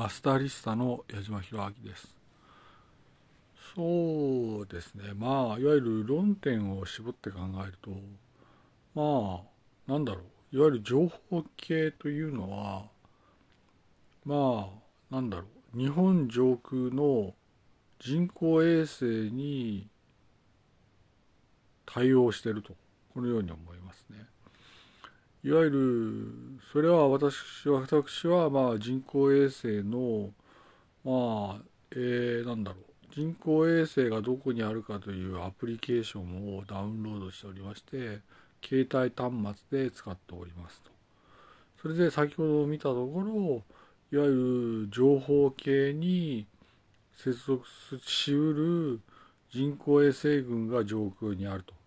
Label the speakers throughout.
Speaker 1: アスタリスタの矢島弘明です。そうですね。まあ、いわゆる論点を絞って考えると、まあ、なんだろう。いわゆる情報系というのは、まあ、なんだろう。日本上空の人工衛星に対応してると、このように思いますね。いわゆるそれは私は私はまあ人工衛星のまあえ、なんだろう。人工衛星がどこにあるかというアプリケーションをダウンロードしておりまして携帯端末で使っておりますと。それで先ほど見たところいわゆる情報系に接続しうる人工衛星群が上空にあると。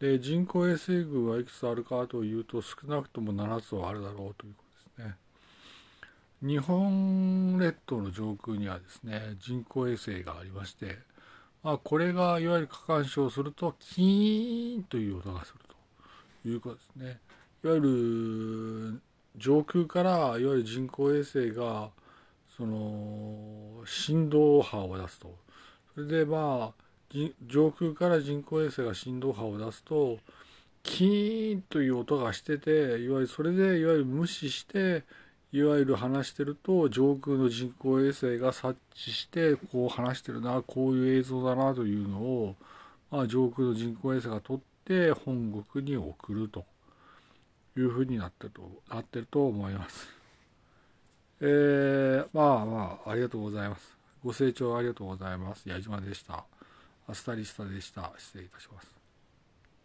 Speaker 1: で人工衛星群はいくつあるかというと少なくとも7つはあるだろうということですね。日本列島の上空にはですね人工衛星がありまして、まあ、これがいわゆる過干渉するとキーンという音がするということですね。いわゆる上空からいわゆる人工衛星がその振動波を出すとそれでまあ上空から人工衛星が振動波を出すとキーンという音がしてていわゆるそれでいわゆる無視していわゆる話してると上空の人工衛星が察知してこう話してるなこういう映像だなというのを、まあ、上空の人工衛星が撮って本国に送るというふうになってるとなってると思います。えー、まあまあありがとうございます。ご清聴ありがとうございます。矢島でした。アスタリスタでした。失礼いたします。